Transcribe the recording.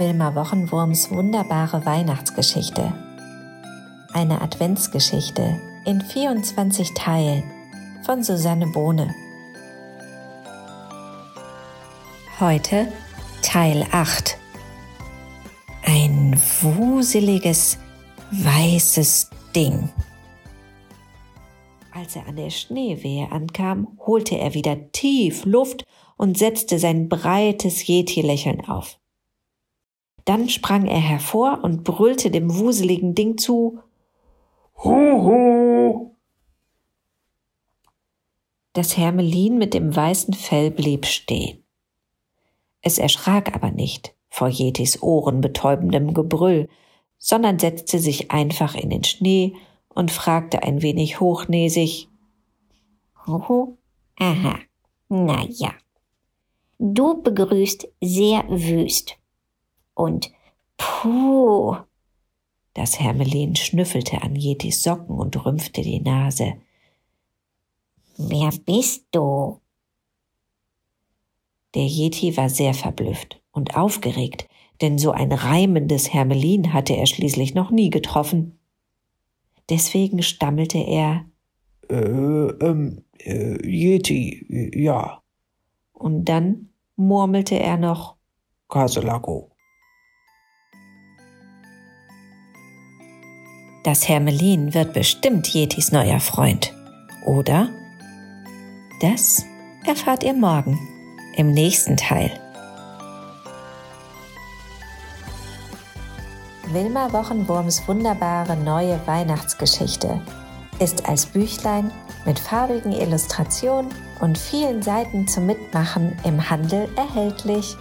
Wilma Wochenwurms wunderbare Weihnachtsgeschichte. Eine Adventsgeschichte in 24 Teilen von Susanne Bohne. Heute Teil 8. Ein wuseliges, weißes Ding. Als er an der Schneewehe ankam, holte er wieder tief Luft und setzte sein breites Yeti-Lächeln auf. Dann sprang er hervor und brüllte dem wuseligen Ding zu Huhu. Das Hermelin mit dem weißen Fell blieb stehen. Es erschrak aber nicht vor Jetis ohrenbetäubendem Gebrüll, sondern setzte sich einfach in den Schnee und fragte ein wenig hochnäsig Huhu, aha, na ja. Du begrüßt sehr wüst. Und puh. Das Hermelin schnüffelte an Jetis Socken und rümpfte die Nase. Wer bist du? Der Yeti war sehr verblüfft und aufgeregt, denn so ein reimendes Hermelin hatte er schließlich noch nie getroffen. Deswegen stammelte er äh, ähm, äh, Yeti, ja. Und dann murmelte er noch Kaselago. Das Hermelin wird bestimmt Yetis neuer Freund, oder? Das erfahrt ihr morgen im nächsten Teil. Wilma Wochenwurms wunderbare neue Weihnachtsgeschichte ist als Büchlein mit farbigen Illustrationen und vielen Seiten zum Mitmachen im Handel erhältlich.